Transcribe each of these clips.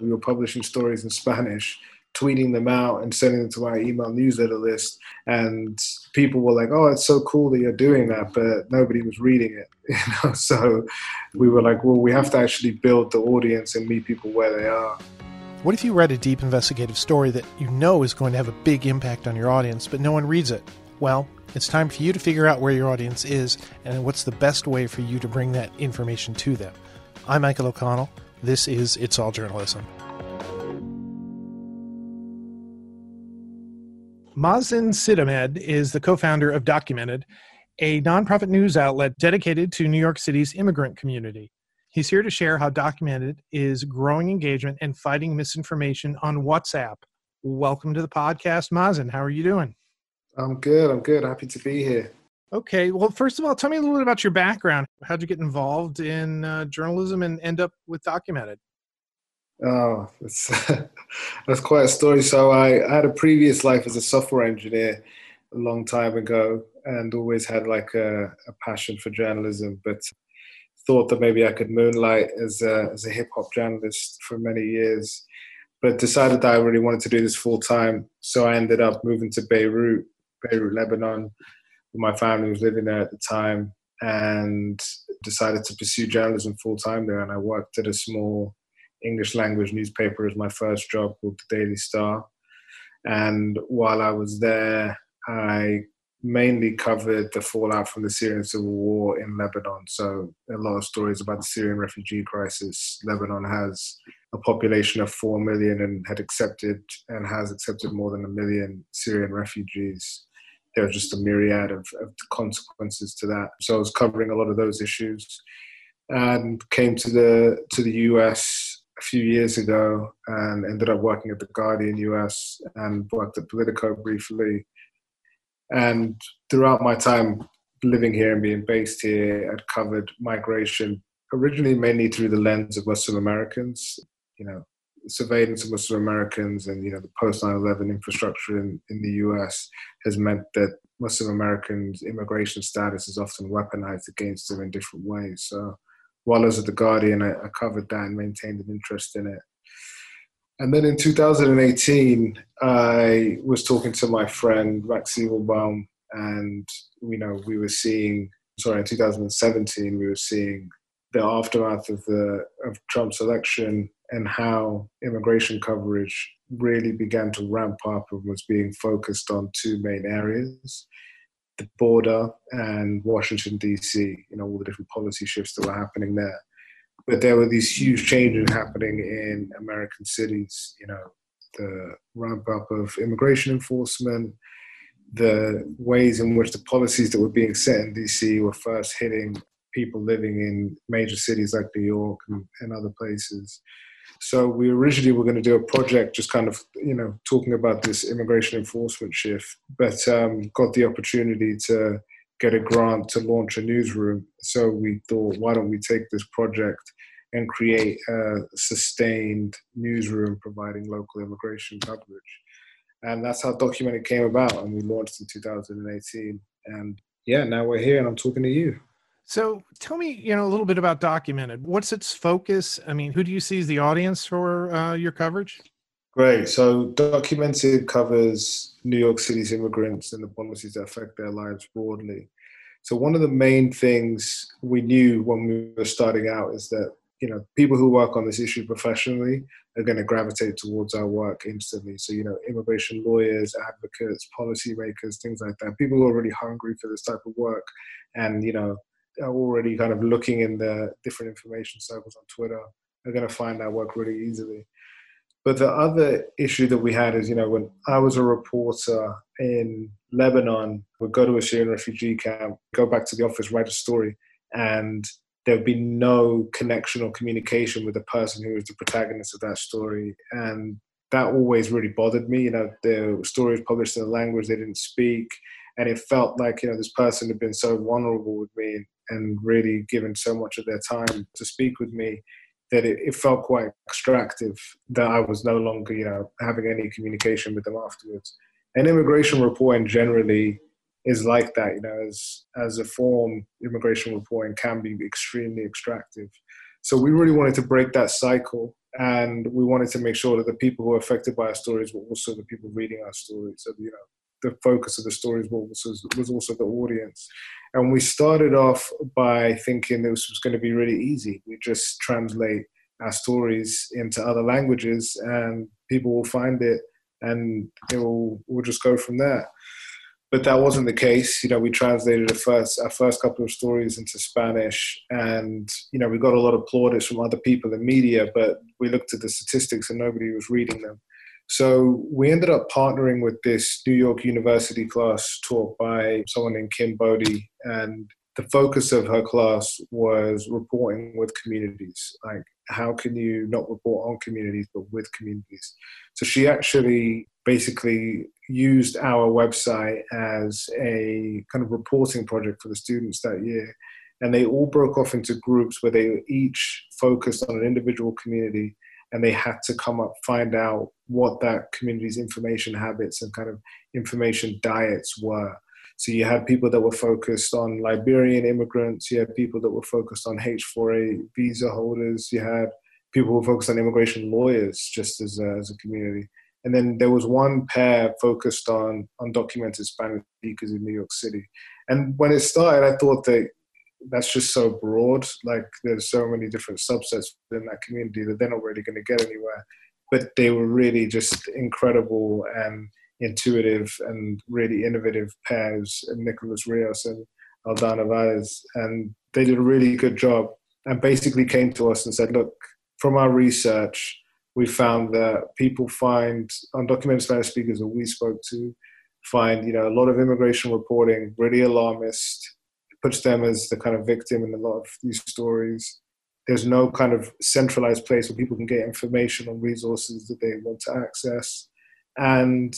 We were publishing stories in Spanish, tweeting them out and sending them to my email newsletter list. And people were like, "Oh, it's so cool that you're doing that," but nobody was reading it. You know, so we were like, "Well, we have to actually build the audience and meet people where they are." What if you read a deep investigative story that you know is going to have a big impact on your audience, but no one reads it? Well, it's time for you to figure out where your audience is and what's the best way for you to bring that information to them. I'm Michael O'Connell. This is It's All Journalism. Mazen Sidahmed is the co founder of Documented, a nonprofit news outlet dedicated to New York City's immigrant community. He's here to share how Documented is growing engagement and fighting misinformation on WhatsApp. Welcome to the podcast, Mazen. How are you doing? I'm good. I'm good. Happy to be here. Okay. Well, first of all, tell me a little bit about your background. How'd you get involved in uh, journalism and end up with Documented? Oh, that's, that's quite a story. So I, I had a previous life as a software engineer a long time ago and always had like a, a passion for journalism, but thought that maybe I could moonlight as a, as a hip hop journalist for many years, but decided that I really wanted to do this full time. So I ended up moving to Beirut, Beirut, Lebanon. My family was living there at the time and decided to pursue journalism full time there. And I worked at a small English language newspaper as my first job called the Daily Star. And while I was there, I mainly covered the fallout from the Syrian civil war in Lebanon. So a lot of stories about the Syrian refugee crisis. Lebanon has a population of 4 million and had accepted and has accepted more than a million Syrian refugees. There was just a myriad of, of consequences to that. So I was covering a lot of those issues and came to the to the US a few years ago and ended up working at the Guardian US and worked at Politico briefly and throughout my time living here and being based here, I'd covered migration originally mainly through the lens of Muslim Americans. You know, surveillance of Muslim Americans and you know the post 9/11 infrastructure in, in the U.S. has meant that Muslim Americans' immigration status is often weaponized against them in different ways. So while I was at the Guardian, I, I covered that and maintained an interest in it. And then in 2018, I was talking to my friend Max Siegelbaum, and you know we were seeing. Sorry, in 2017, we were seeing the aftermath of the of Trump's election and how immigration coverage really began to ramp up and was being focused on two main areas the border and Washington, D.C., you know, all the different policy shifts that were happening there but there were these huge changes happening in American cities. You know, the ramp up of immigration enforcement, the ways in which the policies that were being set in DC were first hitting people living in major cities like New York and, and other places. So we originally were going to do a project just kind of, you know, talking about this immigration enforcement shift, but um, got the opportunity to get a grant to launch a newsroom. So we thought, why don't we take this project and create a sustained newsroom providing local immigration coverage? And that's how Documented came about, and we launched in 2018. And yeah, now we're here, and I'm talking to you. So tell me, you know, a little bit about Documented. What's its focus? I mean, who do you see as the audience for uh, your coverage? Great. So Documented covers New York City's immigrants and the policies that affect their lives broadly. So one of the main things we knew when we were starting out is that you know people who work on this issue professionally are going to gravitate towards our work instantly. So you know immigration lawyers, advocates, policymakers, things like that. People who are really hungry for this type of work, and you know are already kind of looking in the different information circles on Twitter are going to find that work really easily. But the other issue that we had is, you know, when I was a reporter in Lebanon, we'd go to a Syrian refugee camp, go back to the office, write a story, and there would be no connection or communication with the person who was the protagonist of that story. And that always really bothered me. You know, the story was published in a language they didn't speak, and it felt like, you know, this person had been so vulnerable with me and really given so much of their time to speak with me that it, it, felt quite extractive that I was no longer, you know, having any communication with them afterwards. And immigration reporting generally is like that, you know, as as a form, immigration reporting can be extremely extractive. So we really wanted to break that cycle and we wanted to make sure that the people who were affected by our stories were also the people reading our stories. So, you know, the focus of the stories was was also the audience. And we started off by thinking this was going to be really easy. We just translate our stories into other languages and people will find it and it will, we'll just go from there but that wasn't the case. You know, we translated the first our first couple of stories into Spanish, and you know, we got a lot of plaudits from other people in media, but we looked at the statistics and nobody was reading them. So we ended up partnering with this New York University class taught by someone named Kim Bodie, and the focus of her class was reporting with communities. Like, how can you not report on communities, but with communities? So she actually basically used our website as a kind of reporting project for the students that year. And they all broke off into groups where they each focused on an individual community and they had to come up, find out what that community's information habits and kind of information diets were. So you had people that were focused on Liberian immigrants, you had people that were focused on H4A visa holders, you had people who were focused on immigration lawyers just as a, as a community. And then there was one pair focused on undocumented Spanish speakers in New York City. And when it started, I thought that that's just so broad. Like there's so many different subsets within that community that they're not really going to get anywhere. But they were really just incredible and intuitive and really innovative pairs, and Nicholas Rios and Aldana Vales. And they did a really good job and basically came to us and said, look, from our research, we found that people find undocumented Spanish speakers that we spoke to find you know a lot of immigration reporting really alarmist puts them as the kind of victim in a lot of these stories. There's no kind of centralized place where people can get information on resources that they want to access. And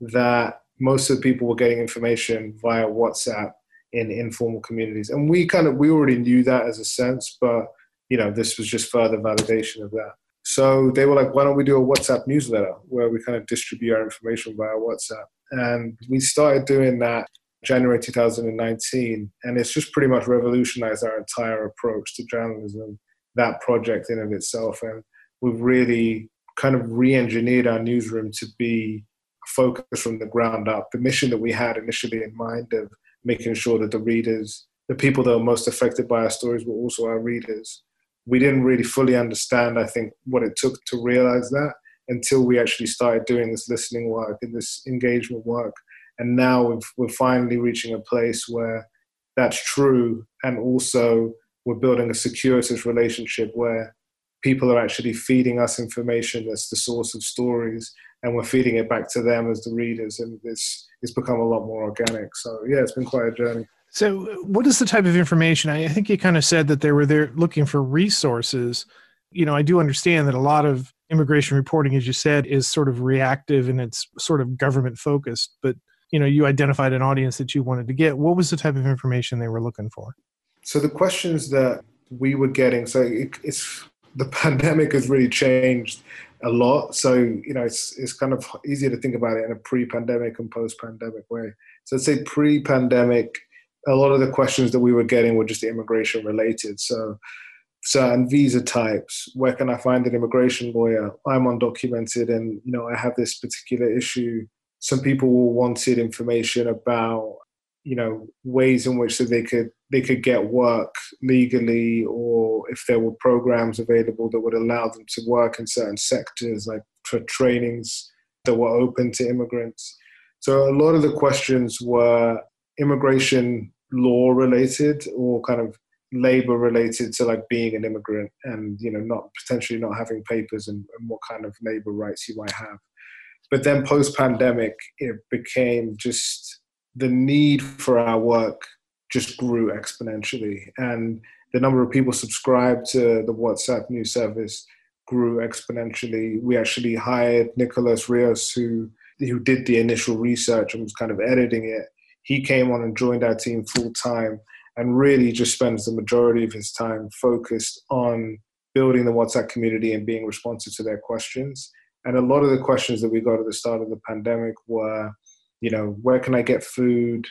that most of the people were getting information via whatsapp in informal communities. And we kind of we already knew that as a sense but you know this was just further validation of that. So they were like, why don't we do a WhatsApp newsletter where we kind of distribute our information via WhatsApp? And we started doing that January 2019. And it's just pretty much revolutionized our entire approach to journalism, that project in of itself. And we've really kind of re-engineered our newsroom to be focused from the ground up. The mission that we had initially in mind of making sure that the readers, the people that are most affected by our stories were also our readers we didn't really fully understand, I think, what it took to realize that until we actually started doing this listening work and this engagement work. And now we're finally reaching a place where that's true. And also, we're building a circuitous relationship where people are actually feeding us information that's the source of stories and we're feeding it back to them as the readers and it's it's become a lot more organic so yeah it's been quite a journey so, what is the type of information? I think you kind of said that they were there looking for resources. You know, I do understand that a lot of immigration reporting, as you said, is sort of reactive and it's sort of government focused. But you know, you identified an audience that you wanted to get. What was the type of information they were looking for? So the questions that we were getting, so it, it's the pandemic has really changed a lot. So you know, it's it's kind of easier to think about it in a pre-pandemic and post-pandemic way. So let's say pre-pandemic a lot of the questions that we were getting were just immigration related. So certain visa types, where can I find an immigration lawyer? I'm undocumented and you know I have this particular issue. Some people wanted information about you know ways in which that they could they could get work legally or if there were programs available that would allow them to work in certain sectors like for trainings that were open to immigrants. So a lot of the questions were immigration law related or kind of labor related to like being an immigrant and you know not potentially not having papers and, and what kind of labor rights you might have but then post pandemic it became just the need for our work just grew exponentially. And the number of people subscribed to the whatsapp news service grew exponentially. We actually hired nicholas rios who who did the initial research and was kind of editing it. He came on and joined our team full time and really just spends the majority of his time focused on building the WhatsApp community and being responsive to their questions. And a lot of the questions that we got at the start of the pandemic were, you know, where can I get food?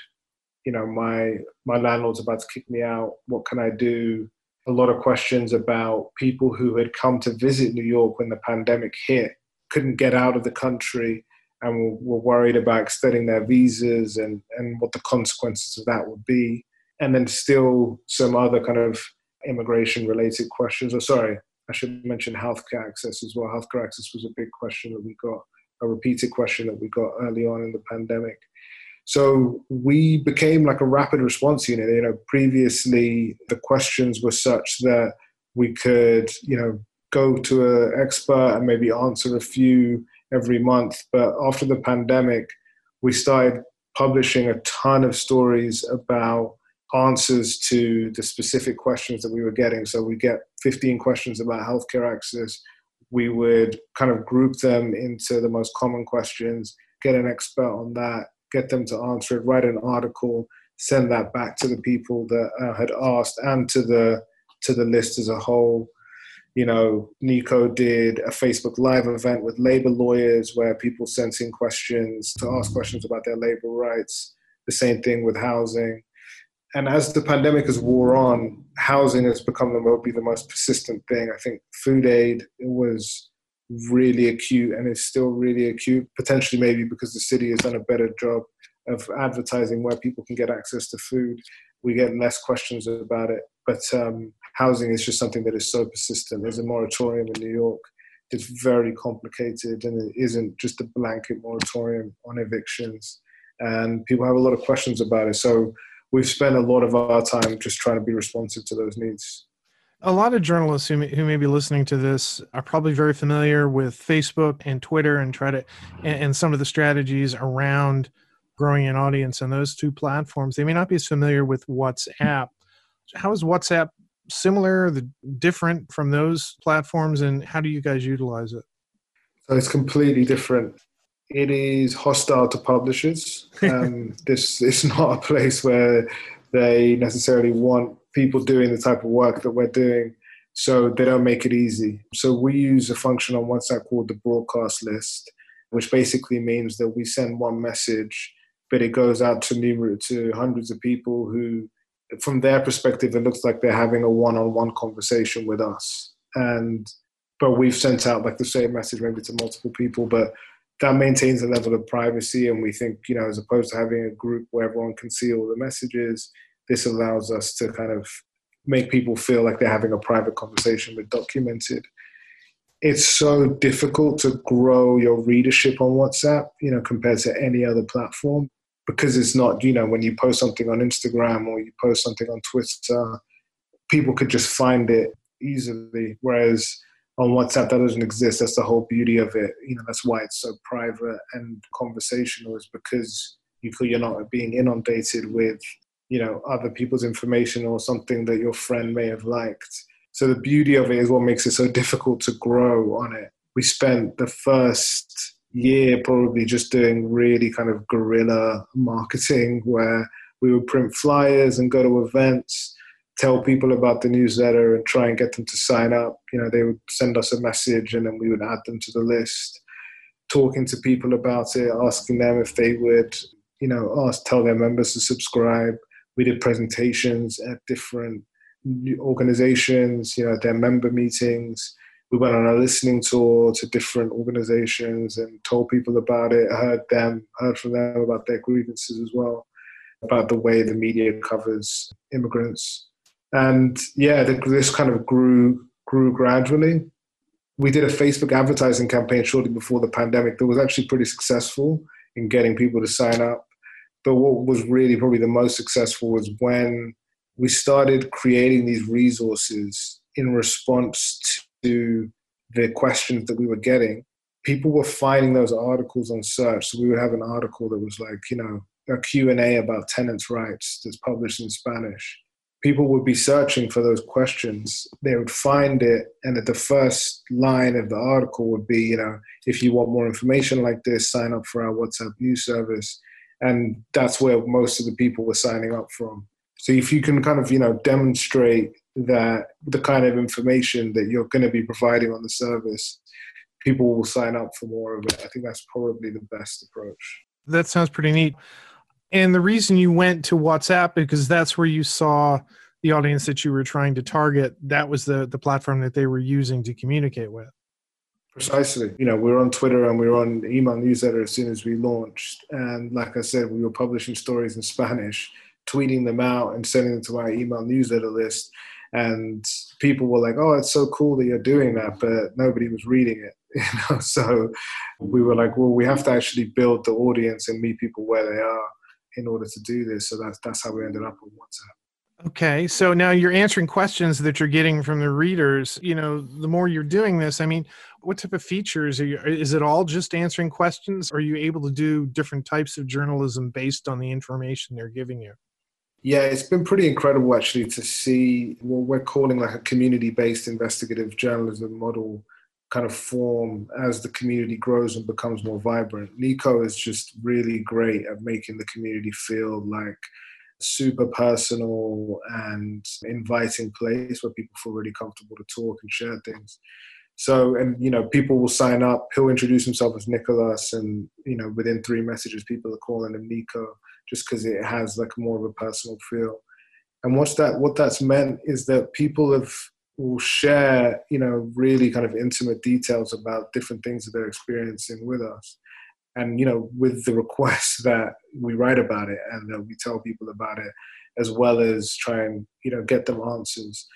You know, my my landlord's about to kick me out. What can I do? a lot of questions about people who had come to visit New York when the pandemic hit, couldn't get out of the country, and were worried about extending their visas and, and what the consequences of that would be. And then still some other kind of immigration related questions. Or sorry, I should mention healthcare access as well. Healthcare access was a big question that we got, a repeated question that we got early on in the pandemic. So we became like a rapid response unit. You know, previously the questions were such that we could, you know, go to an expert and maybe answer a few every month. But after the pandemic, we started publishing a ton of stories about answers to the specific questions that we were getting. So we get 15 questions about healthcare access. We would kind of group them into the most common questions, get an expert on that, get them to answer it, write an article, send that back to the people that uh, had asked and to the to the list as a whole. You know, Nico did a Facebook Live event with labor lawyers where people sent in questions to ask questions about their labor rights. The same thing with housing. And as the pandemic has wore on, housing has become the, the most persistent thing. I think food aid was really acute and is still really acute, potentially maybe because the city has done a better job of advertising where people can get access to food. We get less questions about it. But um, housing is just something that is so persistent. There's a moratorium in New York. It's very complicated and it isn't just a blanket moratorium on evictions. And people have a lot of questions about it. So we've spent a lot of our time just trying to be responsive to those needs a lot of journalists who may, who may be listening to this are probably very familiar with Facebook and Twitter and try to and, and, some of the strategies around growing an audience on those two platforms. They may not be as familiar with WhatsApp. How is WhatsApp similar, the different from those platforms, and how do you guys utilize it? So it's completely different. It is hostile to publishers. Um, this is not a place where they necessarily want people doing the type of work that we're doing. So they don't make it easy. So we use a function on WhatsApp called the broadcast list, which basically means that we send one message, but it goes out to numerous to hundreds of people who, from their perspective, it looks like they're having a one-on-one conversation with us. And but we've sent out like the same message maybe to multiple people, but that maintains a level of privacy. And we think, you know, as opposed to having a group where everyone can see all the messages, this allows us to kind of make people feel like they're having a private conversation with documented it's so difficult to grow your readership on whatsapp you know compared to any other platform because it's not you know when you post something on instagram or you post something on twitter people could just find it easily whereas on whatsapp that doesn't exist. That's the whole beauty of it. You know that's why it's so private and conversational is because you feel you're not being inundated with you know other people's information or something that your friend may have liked. So the beauty of it is what makes it so difficult to grow on it. We spent the first year probably just doing really kind of guerrilla marketing where we would print flyers and go to events tell people about the newsletter and try and get them to sign up you know they would send us a message and then we would add them to the list talking to people about it asking them if they would you know ask tell their members to subscribe we did presentations at different organizations, you know, their member meetings. We went on a listening tour to different organizations and told people about it, heard them, heard from them about their grievances as well, about the way the media covers immigrants. And yeah, this kind of grew grew gradually. We did a Facebook advertising campaign shortly before the pandemic that was actually pretty successful in getting people to sign up but what was really probably the most successful was when we started creating these resources in response to the questions that we were getting. People were finding those articles on search. So we would have an article that was like, you know, a Q&A about tenants' rights that's published in Spanish. People would be searching for those questions. They would find it, and at the first line of the article would be, you know, if you want more information like this, sign up for our WhatsApp news service and that's where most of the people were signing up from. So if you can kind of you know demonstrate that the kind of information that you're going to be providing on the service, people will sign up for more of it. I think that's probably the best approach. That sounds pretty neat. And the reason you went to WhatsApp because that's where you saw the audience that you were trying to target, that was the the platform that they were using to communicate with. Precisely. You know, we were on Twitter and we were on email newsletter as soon as we launched. And like I said, we were publishing stories in Spanish, tweeting them out and sending them to our email newsletter list. And people were like, "Oh, it's so cool that you're doing that," but nobody was reading it. You know, so we were like, "Well, we have to actually build the audience and meet people where they are in order to do this." So that's that's how we ended up on WhatsApp. Okay, so now you're answering questions that you're getting from the readers. You know, the more you're doing this, I mean, what type of features are you? Is it all just answering questions? Are you able to do different types of journalism based on the information they're giving you? Yeah, it's been pretty incredible actually to see what we're calling like a community-based investigative journalism model kind of form as the community grows and becomes more vibrant. Nico is just really great at making the community feel like super personal and inviting place where people feel really comfortable to talk and share things. So, and you know, people will sign up. He'll introduce himself as Nicholas, and you know, within three messages, people are calling him Nico, just because it has like more of a personal feel. And what's that? What that's meant is that people have will share, you know, really kind of intimate details about different things that they're experiencing with us. And you know with the request that we write about it and that we tell people about it as well as try and you know get them answers.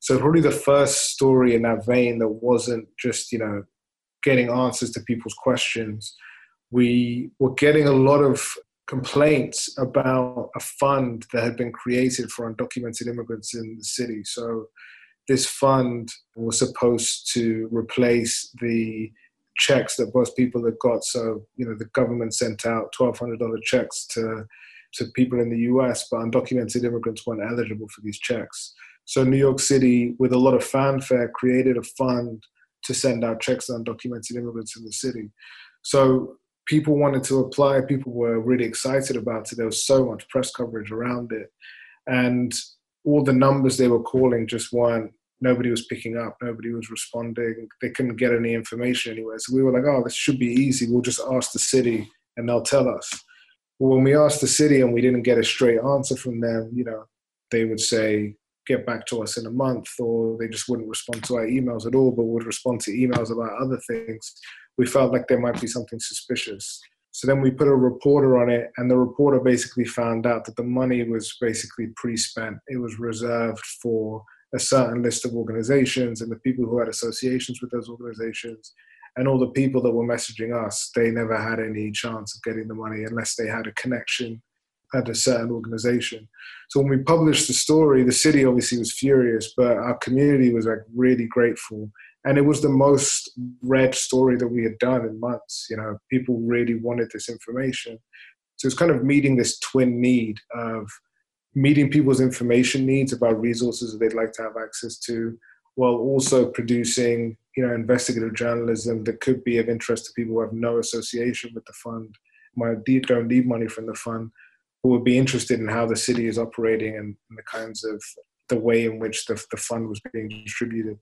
So probably the first story in that vein that wasn't just you know getting answers to people's questions. We were getting a lot of complaints about a fund that had been created for undocumented immigrants in the city. So this fund was supposed to replace the checks that most people had got. So, you know, the government sent out $1,200 checks to, to people in the US, but undocumented immigrants weren't eligible for these checks. So, New York City, with a lot of fanfare, created a fund to send out checks to undocumented immigrants in the city. So, people wanted to apply, people were really excited about it. There was so much press coverage around it. And all the numbers they were calling just weren't nobody was picking up, nobody was responding. They couldn't get any information anywhere. So we were like, oh, this should be easy. We'll just ask the city and they'll tell us. Well, when we asked the city and we didn't get a straight answer from them, you know, they would say, get back to us in a month, or they just wouldn't respond to our emails at all, but would respond to emails about other things. We felt like there might be something suspicious. So then we put a reporter on it, and the reporter basically found out that the money was basically pre spent. It was reserved for a certain list of organizations and the people who had associations with those organizations and all the people that were messaging us, they never had any chance of getting the money unless they had a connection at a certain organization. So when we published the story, the city obviously was furious, but our community was like really grateful. And it was the most read story that we had done in months. You know, people really wanted this information. So it's kind of meeting this twin need of meeting people's information needs about resources that they'd like to have access to, while also producing, you know, investigative journalism that could be of interest to people who have no association with the fund, might don't need money from the fund, who would be interested in how the city is operating and, the kinds of the way in which the, the fund was being distributed.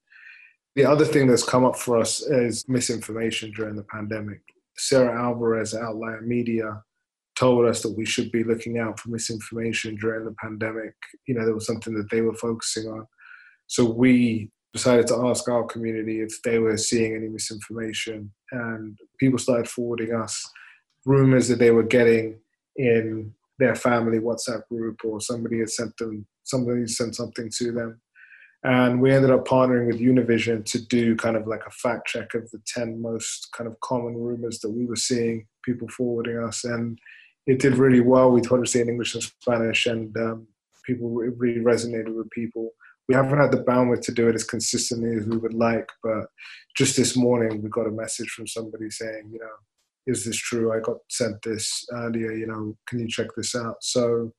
The other thing that's come up for us is misinformation during the pandemic. Sarah Alvarez at Outlier Media told us that we should be looking out for misinformation during the pandemic. You know, there was something that they were focusing on. So we decided to ask our community if they were seeing any misinformation. And people started forwarding us rumors that they were getting in their family WhatsApp group or somebody had sent them, somebody sent something to them. And we ended up partnering with Univision to do kind of like a fact check of the 10 most kind of common rumors that we were seeing people forwarding us. And it did really well. We to say in English and Spanish, and um, people really resonated with people. We haven't had the bandwidth to do it as consistently as we would like, but just this morning we got a message from somebody saying, you know, is this true? I got sent this earlier. You know, can you check this out? So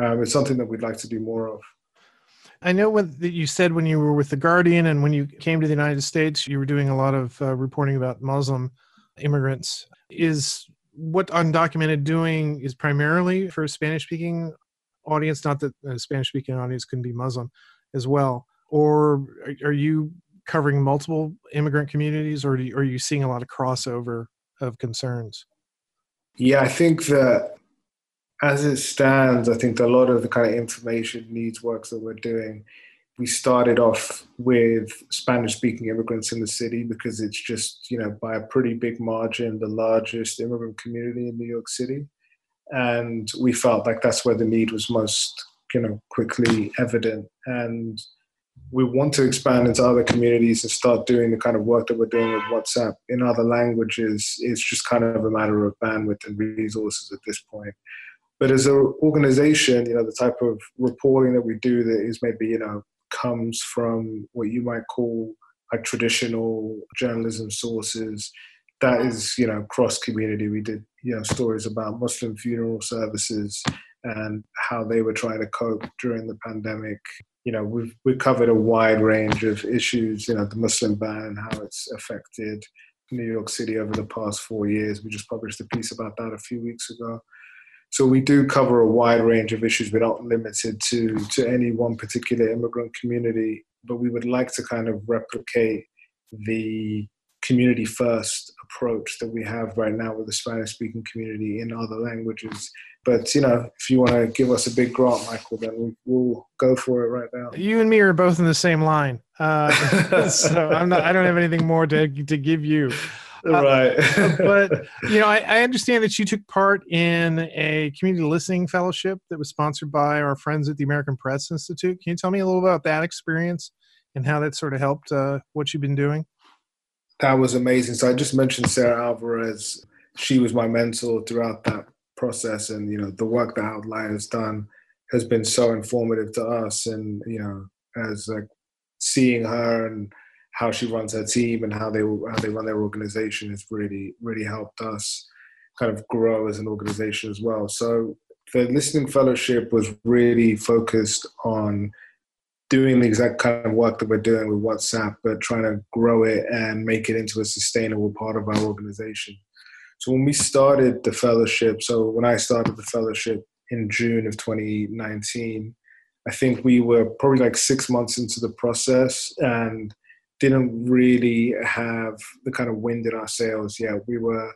um, it's something that we'd like to do more of. I know what you said when you were with the Guardian and when you came to the United States, you were doing a lot of uh, reporting about Muslim immigrants. Is what undocumented doing is primarily for a spanish speaking audience? Not that a spanish speaking audience can be muslim as well. Or are you covering multiple immigrant communities or are you seeing a lot of crossover of concerns? Yeah i think that as it stands, I think a lot of the kind of information needs works that we're doing, we started off with Spanish speaking immigrants in the city because it's just, you know, by a pretty big margin, the largest immigrant community in New York City. And we felt like that's where the need was most, you know, quickly evident. And we want to expand into other communities and start doing the kind of work that we're doing with WhatsApp in other languages. It's just kind of a matter of bandwidth and resources at this point. But as an organization, you know, the type of reporting that we do that is maybe, you know, comes from what you might call like traditional journalism sources. That is, you know, cross community. We did, you know, stories about Muslim funeral services and how they were trying to cope during the pandemic you know, we've we covered a wide range of issues. You know, the Muslim ban, how it's affected New York City over the past four years. We just published a piece about that a few weeks ago. So we do cover a wide range of issues. We're not limited to to any one particular immigrant community, but we would like to kind of replicate the community first approach that we have right now with the Spanish speaking community in other languages but you know, if you want to give us a big grant, Michael, then we'll go for it right now. You and me are both in the same line, uh, so I'm not. I don't have anything more to to give you. Uh, right. but you know, I, I, understand that you took part in a community listening fellowship that was sponsored by our friends at the American Press Institute. Can you tell me a little about that experience and how that sort of helped uh, what you've been doing? That was amazing. So I just mentioned Sarah Alvarez. She was my mentor throughout that process and you know the work that Outlier has done has been so informative to us and you know as like seeing her and how she runs her team and how they how they run their organization has really really helped us kind of grow as an organization as well so the listening fellowship was really focused on doing the exact kind of work that we're doing with WhatsApp, but trying to grow it and make it into a sustainable part of our organization. So when we started the fellowship, so when I started the fellowship in June of 2019, I think we were probably like six months into the process and didn't really have the kind of wind in our sails yet. We were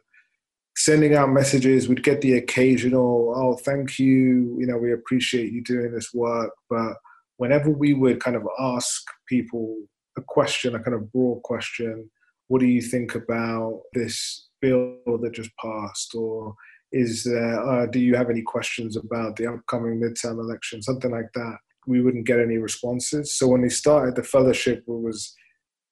sending out messages. We'd get the occasional, oh, thank you, you know, we appreciate you doing this work. But whenever we would kind of ask people a question, a kind of broad question, what do you think about this bill that just passed or is there uh, do you have any questions about the upcoming midterm election something like that we wouldn't get any responses so when we started the fellowship it was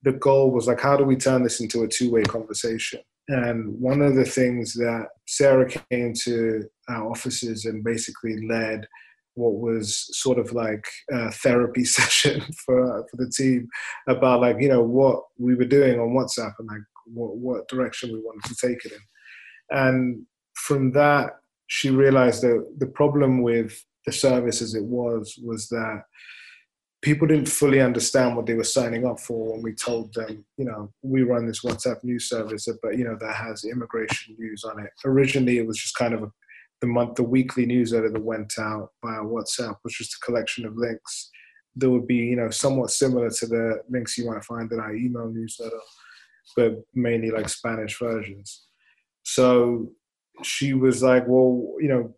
the goal was like how do we turn this into a two-way conversation and one of the things that sarah came to our offices and basically led what was sort of like a therapy session for for the team about like you know what we were doing on WhatsApp and like what, what direction we wanted to take it in. And from that, she realized that the problem with the service as it was was that people didn't fully understand what they were signing up for when we told them, you know, we run this WhatsApp news service, but you know that has immigration news on it. Originally, it was just kind of a, the month, the weekly newsletter that went out via WhatsApp was just a collection of links that would be, you know, somewhat similar to the links you might find in our email newsletter but mainly like Spanish versions. So she was like, well, you know,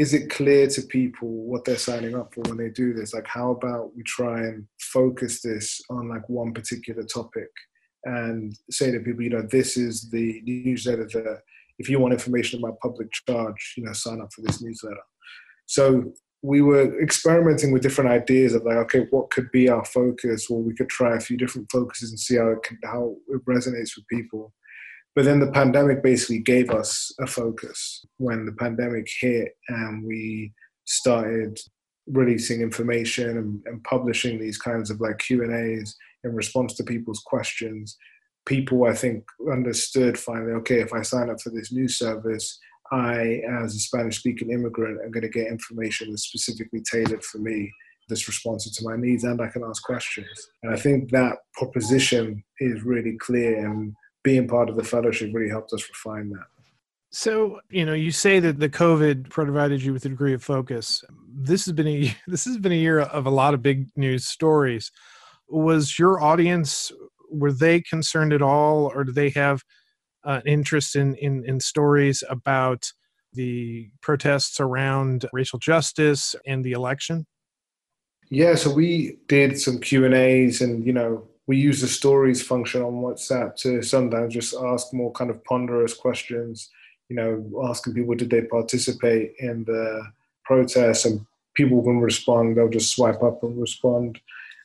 is it clear to people what they're signing up for when they do this? Like, how about we try and focus this on like one particular topic and say to people, you know, this is the newsletter that if you want information about public charge, you know, sign up for this newsletter. So we were experimenting with different ideas of like, okay, what could be our focus? Or we could try a few different focuses and see how it can, how it resonates with people. But then the pandemic basically gave us a focus when the pandemic hit and we started releasing information and, and publishing these kinds of like Q and A's in response to people's questions. People, I think, understood finally. Okay, if I sign up for this new service, I, as a Spanish speaking immigrant, am going to get information that's specifically tailored for me, that's responsive to my needs, and I can ask questions. And I think that proposition is really clear, and being part of the fellowship really helped us refine that. So, you know, you say that the COVID provided you with a degree of focus. This has been a this has been a year of a lot of big news stories. Was your audience were they concerned at all, or do they have uh, interest in, in, in stories about the protests around racial justice and the election? Yeah, so we did some Q and A's, and you know, we use the stories function on WhatsApp to sometimes just ask more kind of ponderous questions. You know, asking people did they participate in the protests, and people can respond. They'll just swipe up and respond.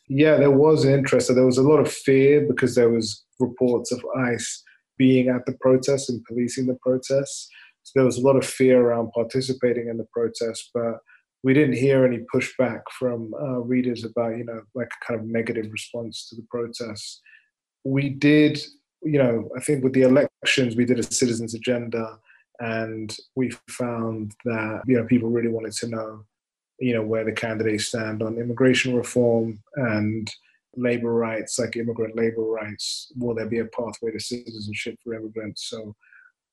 Yeah, there was interest. There was a lot of fear because there was reports of ICE being at the protests and policing the protests. So there was a lot of fear around participating in the protests, but we didn't hear any pushback from uh, readers about, you know, like a kind of negative response to the protests. We did, you know, I think with the elections, we did a citizens agenda, and we found that you know people really wanted to know, you know, where the candidates stand on immigration reform and labor rights, like immigrant labor rights. Will there be a pathway to citizenship for immigrants? So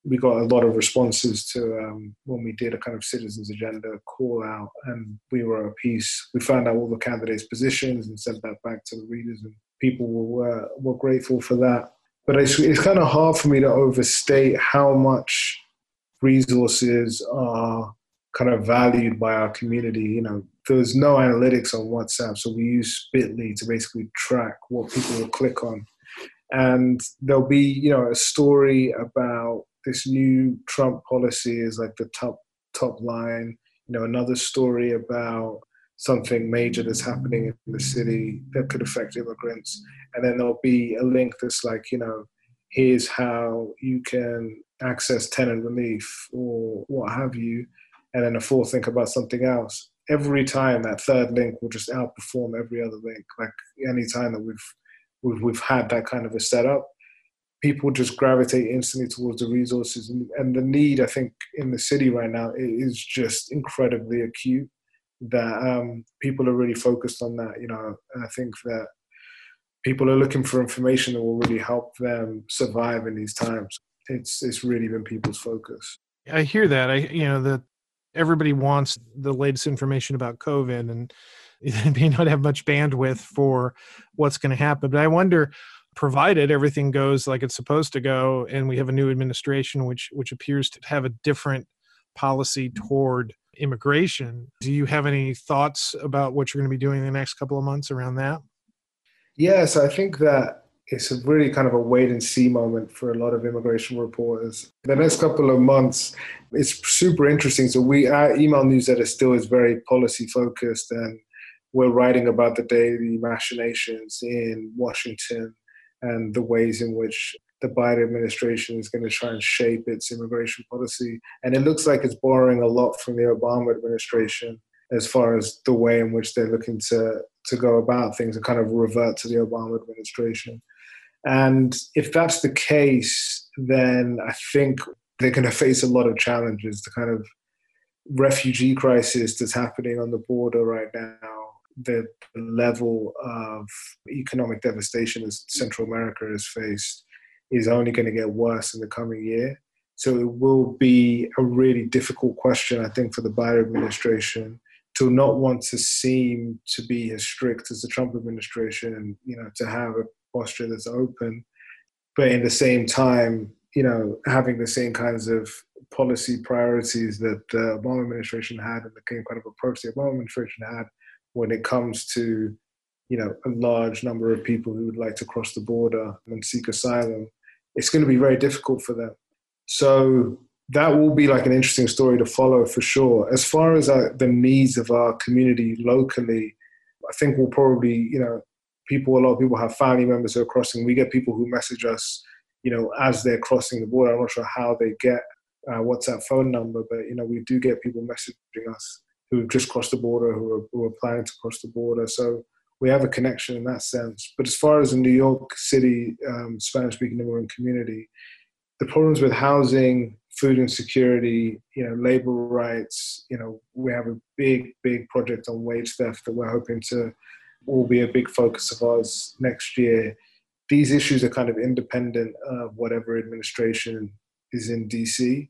we got a lot of responses to um, when we did a kind of citizens agenda call out and we were a piece we found out all the candidates positions and sent that back to the readers and people were were grateful for that. But it's, it's kind of hard for me to overstate how much resources are kind of valued by our community. You know there's no analytics on whatsapp so we use bitly to basically track what people will click on. And there'll be you know a story about this new Trump policy is like the top top line. You know, another story about something major that's happening in the city that could affect immigrants, and then there'll be a link that's like, you know, here's how you can access tenant relief or what have you, and then a fourth link about something else. Every time that third link will just outperform every other link. Like any time that we've we've, we've had that kind of a setup, people just gravitate instantly towards the resources and, and the need i think in the city right now is just incredibly acute that um, people are really focused on that you know. And i think that people are looking for information that will really help them survive in these times. It's it's really been people's focus. I hear that. I you know that everybody wants the latest information about covid and they may not have much bandwidth for what's going to happen. But i wonder provided everything goes like it's supposed to go and we have a new administration which which appears to have a different policy mm-hmm. toward immigration. Do you have any thoughts about what you're going to be doing in the next couple of months around that? Yes i think that it's a really kind of a wait and see moment for a lot of immigration reporters. The next couple of months it's super interesting. So we our email newsletter still is very policy focused and we're writing about the daily machinations in washington and the ways in which the Biden administration is going to try and shape its immigration policy. And it looks like it's borrowing a lot from the Obama administration as far as the way in which they're looking to, to go about things and kind of revert to the Obama administration. And if that's the case, then I think they're going to face a lot of challenges. The kind of refugee crisis that's happening on the border right now the level of economic devastation as Central America has faced is only going to get worse in the coming year. So it will be a really difficult question, I think, for the Biden administration to not want to seem to be as strict as the Trump administration and, you know, to have a posture that's open. But in the same time, you know, having the same kinds of policy priorities that the Obama administration had and the kind of approach the Obama administration had when it comes to you know a large number of people who would like to cross the border and seek asylum it's going to be very difficult for them. So that will be like an interesting story to follow for sure. As far as uh, the needs of our community locally i think we'll probably you know people a lot of people have family members who are crossing. We get people who message us you know as they're crossing the border. I'm not sure how they get uh, whatsapp phone number but you know we do get people messaging us who've just crossed the border, who are, who are planning to cross the border. So we have a connection in that sense. But as far as the New York City um, Spanish speaking immigrant community, the problems with housing, food insecurity, you know, labor rights, you know, we have a big, big project on wage theft that we're hoping to all be a big focus of ours next year. These issues are kind of independent of whatever administration is in DC.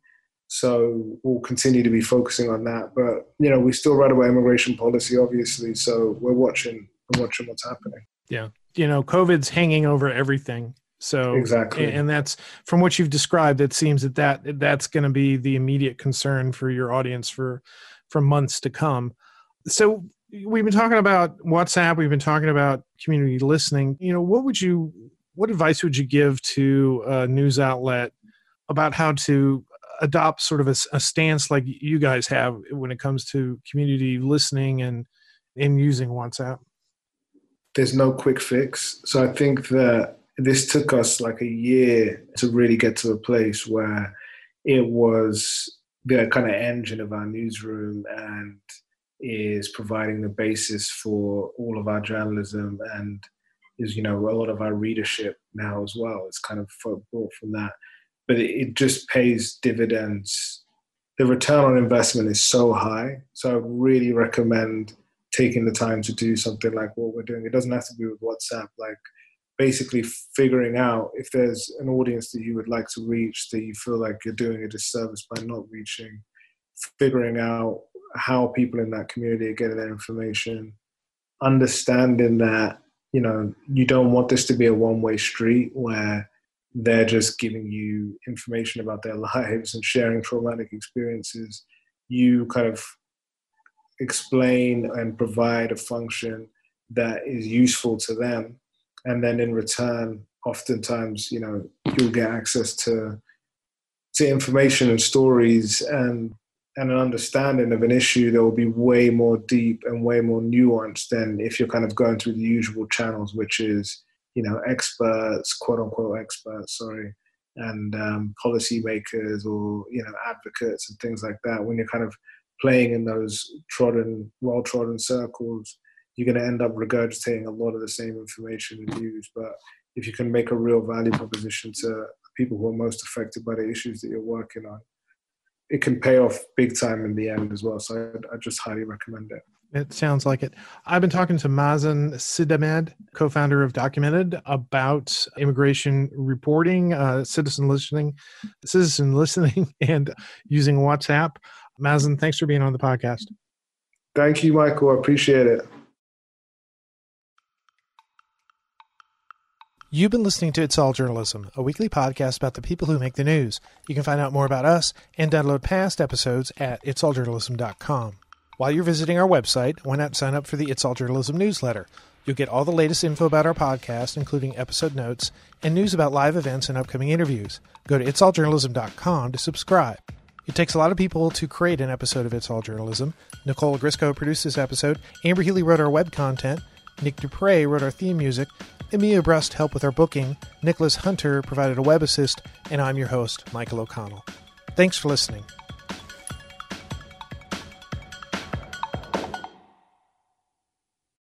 So we'll continue to be focusing on that. But you know, we still write about immigration policy, obviously. So we're watching, we're watching what's happening. Yeah, you know, COVID's hanging over everything. So exactly, and that's from what you've described. It seems that that that's going to be the immediate concern for your audience for for months to come. So we've been talking about WhatsApp. We've been talking about community listening. You know, what would you, what advice would you give to a news outlet about how to adopt sort of a, a stance like you guys have when it comes to community listening and in using WhatsApp? There's no quick fix. So I think that this took us like a year to really get to a place where it was the kind of engine of our newsroom and is providing the basis for all of our journalism and is you know a lot of our readership now as well it's kind of brought from that but it, just pays dividends. The return on investment is so high so i really recommend taking the time to do something like what we're doing. It doesn't have to be with whatsapp like basically figuring out if there's an audience that you would like to reach that you feel like you're doing a disservice by not reaching. Figuring out how people in that community are getting their information. Understanding that you know you don't want this to be a one-way street where they're just giving you information about their lives and sharing traumatic experiences. You kind of explain and provide a function that is useful to them. And then in return oftentimes you know you'll get access to to information and stories and and an understanding of an issue that will be way more deep and way more nuanced than if you're kind of going through the usual channels which is you know experts quote unquote experts sorry and um, policymakers or you know advocates and things like that when you're kind of playing in those trodden well trodden circles you're going to end up regurgitating a lot of the same information and views. But if you can make a real value proposition to people who are most affected by the issues that you're working on, it can pay off big time in the end as well. So I, I just highly recommend it. It sounds like it. I've been talking to Mazen Sidahmed, co-founder of Documented, about immigration reporting, uh, citizen listening, citizen listening, and using WhatsApp. Mazen, thanks for being on the podcast. Thank you, Michael. I appreciate it. You've been listening to It's All Journalism, a weekly podcast about the people who make the news. You can find out more about us and download past episodes at itsalljournalism.com. While you're visiting our website, why not sign up for the It's All Journalism newsletter? You'll get all the latest info about our podcast, including episode notes and news about live events and upcoming interviews. Go to itsalljournalism.com to subscribe. It takes a lot of people to create an episode of It's All Journalism. Nicole Grisco produced this episode, Amber Healy wrote our web content, Nick Dupre wrote our theme music, Emilia Brust helped with our booking, Nicholas Hunter provided a web assist, and I'm your host, Michael O'Connell. Thanks for listening.